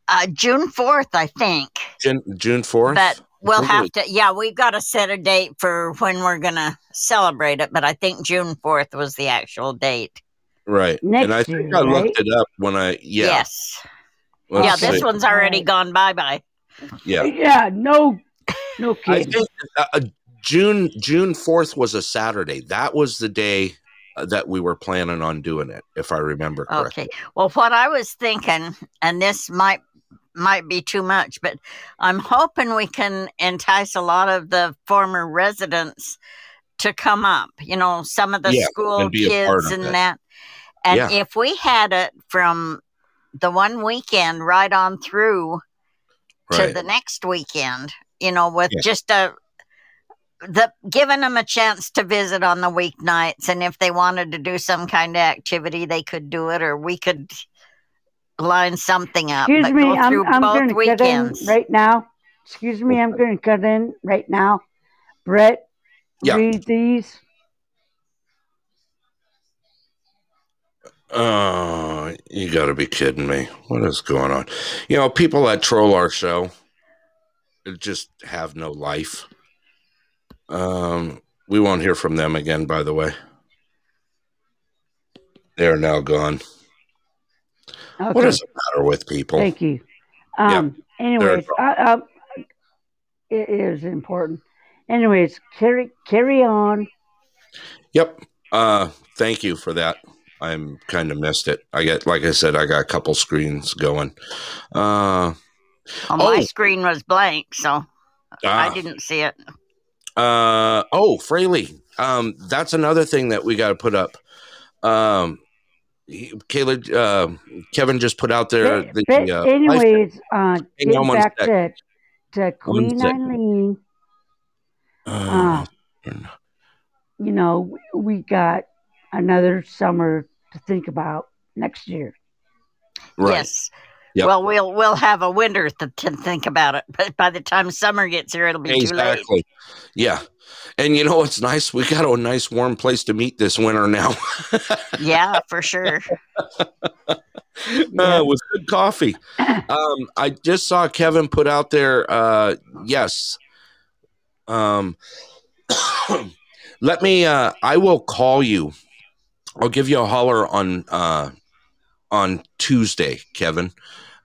Uh, June 4th, I think. June June 4th. But we'll have to, yeah, we've got to set a date for when we're going to celebrate it. But I think June 4th was the actual date. Right. Next and I think year, I right? looked it up when I yeah. Yes. let's yeah, this see. one's already gone bye bye. Yeah. Yeah, no, no I kidding. think uh, June June 4th was a Saturday. That was the day uh, that we were planning on doing it if I remember correctly. Okay. Well, what I was thinking, and this might might be too much, but I'm hoping we can entice a lot of the former residents to come up. You know, some of the Yeah, school and be a part kids and that. And Yeah. if we had it from the one weekend right on through to the next weekend, you know, with Yeah. just a the giving them a chance to visit on the weeknights and if they wanted to do some kind of activity they could do it or we could line something up Excuse but me, go I'm, I'm both going to cut in right now. Excuse me, I'm going to cut in right now. Brett, Yeah. read these. Oh, you got to be kidding me. What is going on? You know, people that troll our show just have no life. Um, we won't hear from them again, by the way. They're now gone. Okay, What is the matter with people? thank you. Um, anyways, I, I, it is important. Anyways, carry carry on. Yep. Uh, thank you for that. I'm kind of missed it. I get, like I said, I got a couple screens going. Uh, well, my Oh. screen was blank so ah, i didn't see it Uh oh, Fraley. Um, that's another thing that we got to put up. Um, Kayla, uh, Kevin just put out there. But, The, but uh, anyways, uh, getting back to to Queen sec. Eileen, uh, you know, we got another summer to think about next year. right. Yes. Yep. Well, we'll we'll have a winter to, to think about it, but by the time summer gets here, it'll be too late. Exactly. Yeah. And you know what's nice? We got a nice warm place to meet this winter now. Yeah, for sure. uh, with good coffee. Um, I just saw Kevin put out there. Uh, yes. Um, let me. Uh, I will call you. I'll give you a holler on uh, on Tuesday, Kevin.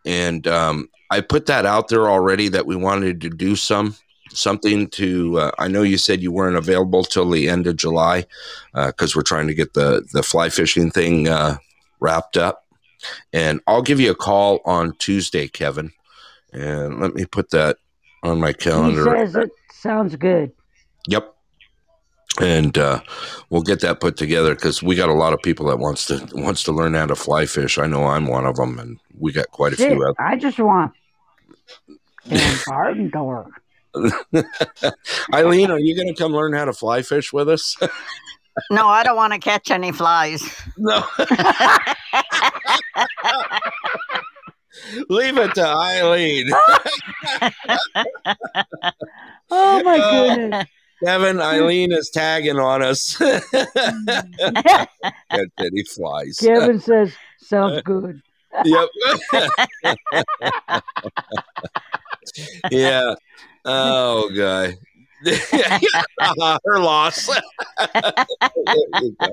And um, I put that out there already that we wanted to do some something to. Uh, I know you said you weren't available till the end of July because we're trying to get the the fly fishing thing uh, wrapped up. And I'll give you a call on Tuesday, Kevin. And let me put that on my He calendar. says it sounds good. Yep. And uh, we'll get that put together because we got a lot of people that wants to wants to learn how to fly fish. I know I'm one of them, and we got quite a Shit, few. Out. I just want damn garden door. Eileen, are you going to come learn how to fly fish with us? No, I don't want to catch any flies. no. Leave it to Eileen. Oh my goodness. Kevin, Eileen is tagging on us. Catch any flies. Kevin says sounds good. yep. yeah. Oh, guy. Her loss. There you go.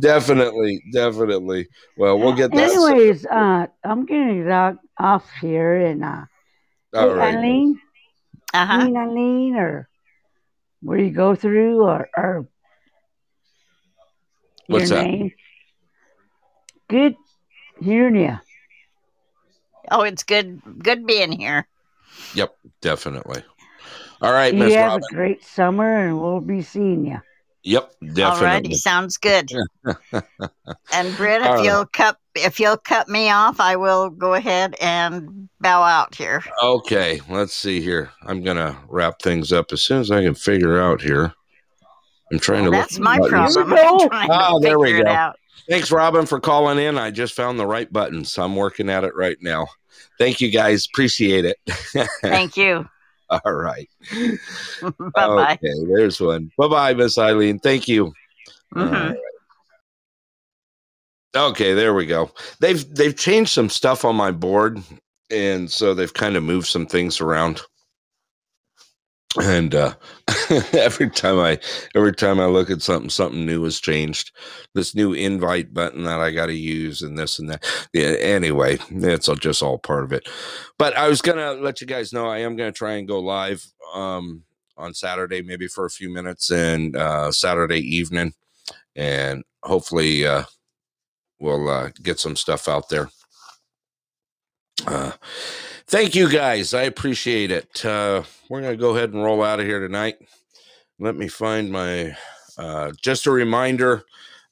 definitely, definitely. Well, we'll get that. Anyways, uh, I'm getting it off here and uh, All hey, right. Eileen, Uh huh. Queen Eileen, or where you go through, or, or What's your that? name. Good hearing you. Oh, it's good. Good being here. Yep, definitely. All right, You Miss have Robin. a great summer, and we'll be seeing you. Yep, definitely. Alrighty, sounds good. and Britt, if All right. you'll cut if you'll cut me off, I will go ahead and bow out here. Okay, let's see here. I'm gonna wrap things up as soon as I can figure out here. I'm trying to look. That's my buttons. problem. Here. I'm trying to Oh, there we figure it go. out. Thanks, Robin, for calling in. I just found the right button, so I'm working at it right now. Thank you, guys. Appreciate it. Thank you. All right. bye bye. Okay, there's one. Bye bye, Miss Eileen. Thank you. Mhm. right. Okay, there we go. They've they've changed some stuff on my board, and so they've kind of moved some things around. And uh, every time I every time I look at something, something new has changed. This new invite button that I got to use, and this and that. Yeah. Anyway, it's all just all part of it. But I was gonna let you guys know I am gonna try and go live um, on Saturday, maybe for a few minutes, and uh, Saturday evening, and hopefully uh, we'll uh, get some stuff out there. Uh, thank you guys. I appreciate it. Uh, we're going to go ahead and roll out of here tonight. Let me find my, uh, just a reminder.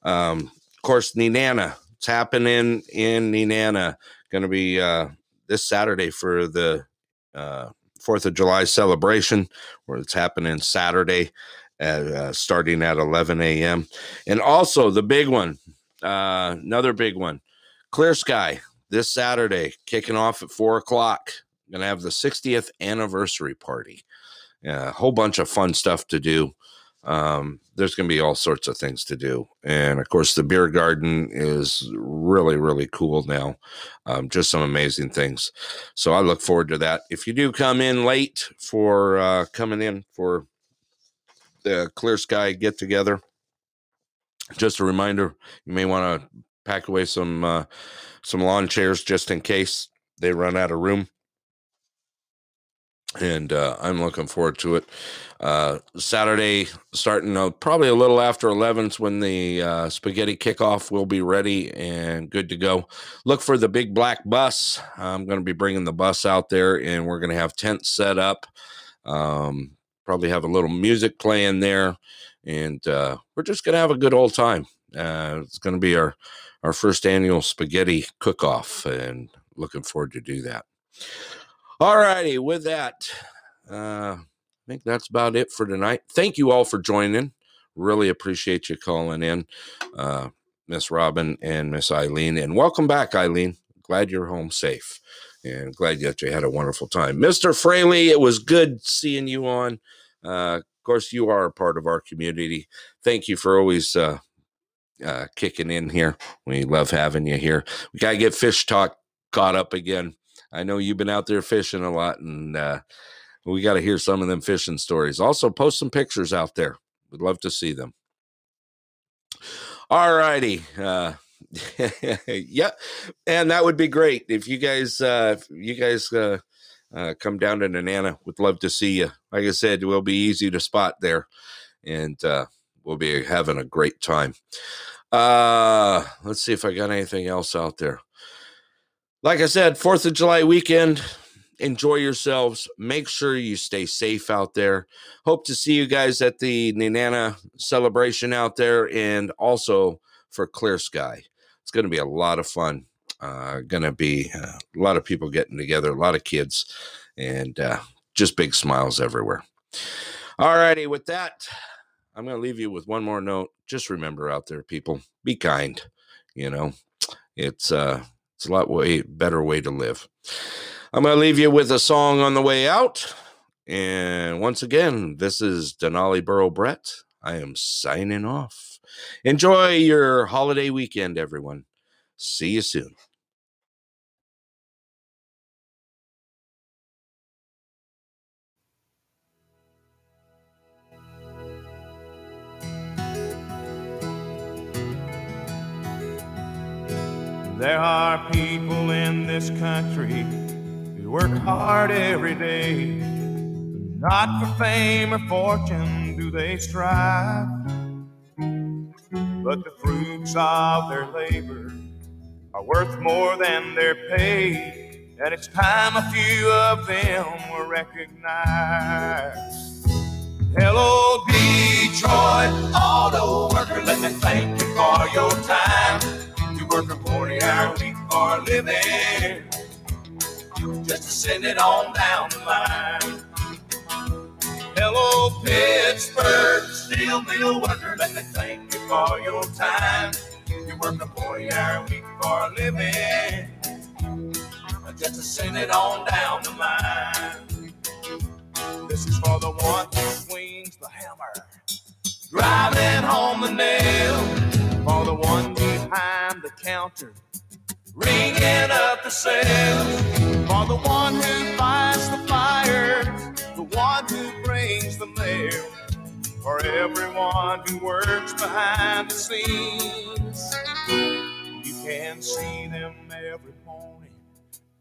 Um, of course, Nenana. It's happening in Nenana. Going to be uh, this Saturday for the uh, 4th of July celebration, where it's happening Saturday, at, uh, starting at 11 a.m. And also the big one, uh, another big one, Clear Sky this Saturday, kicking off at four o'clock. To have the 60th anniversary party. Yeah, a whole bunch of fun stuff to do. Um, there's going to be all sorts of things to do. And of course, the beer garden is really, really cool now. Um, just some amazing things. So I look forward to that. If you do come in late for uh, coming in for the Clear Sky get together, just a reminder you may want to pack away some uh, some lawn chairs just in case they run out of room. And uh, i'm looking forward to it. Uh, saturday starting uh, probably a little after 11's when the uh, spaghetti kickoff will be ready and good to go. Look for the big black bus. I'm going to be bringing the bus out there and we're going to have tents set up. Um, probably have a little music playing there and uh, we're just going to have a good old time. Uh, it's going to be our our first annual spaghetti cook off, and looking forward to do that. All righty, with that, uh, I think that's about it for tonight. Thank you all for joining. Really appreciate you calling in, uh, Miss Robin and Miss Eileen, and welcome back, Eileen. Glad you're home safe, and glad that you had a wonderful time, Mister Fraley. It was good seeing you on. Uh, of course, you are a part of our community. Thank you for always uh, uh, kicking in here. We love having you here. We got to get fish talk caught up again. I know you've been out there fishing a lot, and uh, we got to hear some of them fishing stories. Also, post some pictures out there. We'd love to see them. All righty. Uh, and that would be great if you guys, uh, if you guys uh, uh, come down to Nenana. Would love to see you. Like I said, it will be easy to spot there, and uh, we'll be having a great time. Uh, let's see if I got anything else out there. Like I said, Fourth of July weekend. Enjoy yourselves. Make sure you stay safe out there. Hope to see you guys at the Nenana celebration out there, and also for Clear Sky. It's going to be a lot of fun. Uh, going to be uh, a lot of people getting together, a lot of kids, and uh, just big smiles everywhere. All righty, with that, I'm going to leave you with one more note. Just remember out there, people, be kind. You know, it's uh, it's a lot way better way to live. I'm going to leave you with a song on the way out. And once again, this is Denali Borough Brett. I am signing off. Enjoy your holiday weekend, everyone. See you soon. There are people in this country who work hard every day. Not for fame or fortune do they strive, but the fruits of their labor are worth more than their pay. And it's time a few of them were recognized. Hello, Detroit auto worker, let me thank you for your time. Work a 40 hour week for a living, just to send it on down the line. Hello, Pittsburgh steel mill worker, let me thank you for your time. You work a 40 hour week for a living, just to send it on down the line. This is for the one who swings the hammer, driving home the nail. For the one behind the counter, ringing up the sales. For the one who fights the fires, the one who brings the mail. For everyone who works behind the scenes, you can see them every morning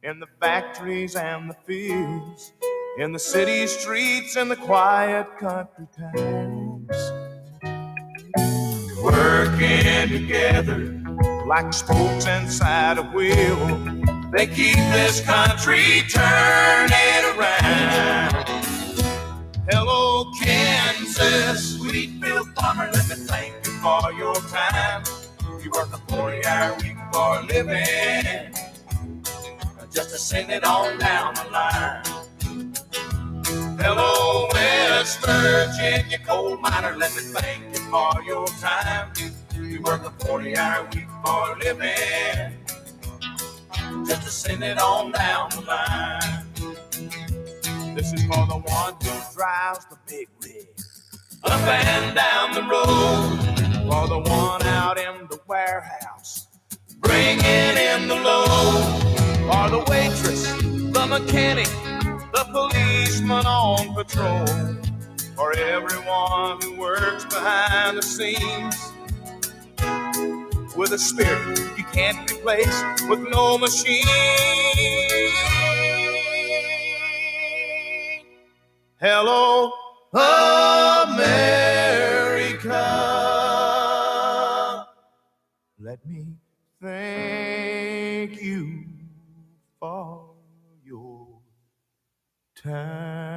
in the factories and the fields, in the city streets and the quiet country towns. Together like spokes inside a wheel, they keep this country turning around. Hello, Kansas, sweet Bill farmer, let me thank you for your time. You work a 40 hour week for a living just to send it on down the line. Hello, West Virginia coal miner, let me thank you for your time. Work a 40 hour week for a living, just to send it on down the line. This is for the one who drives the big rig up and down the road, for the one out in the warehouse bringing in the load. Or the waitress, the mechanic, the policeman on patrol. For everyone who works behind the scenes with a spirit you can't replace with no machine. Hello, America. Let me thank you for your time.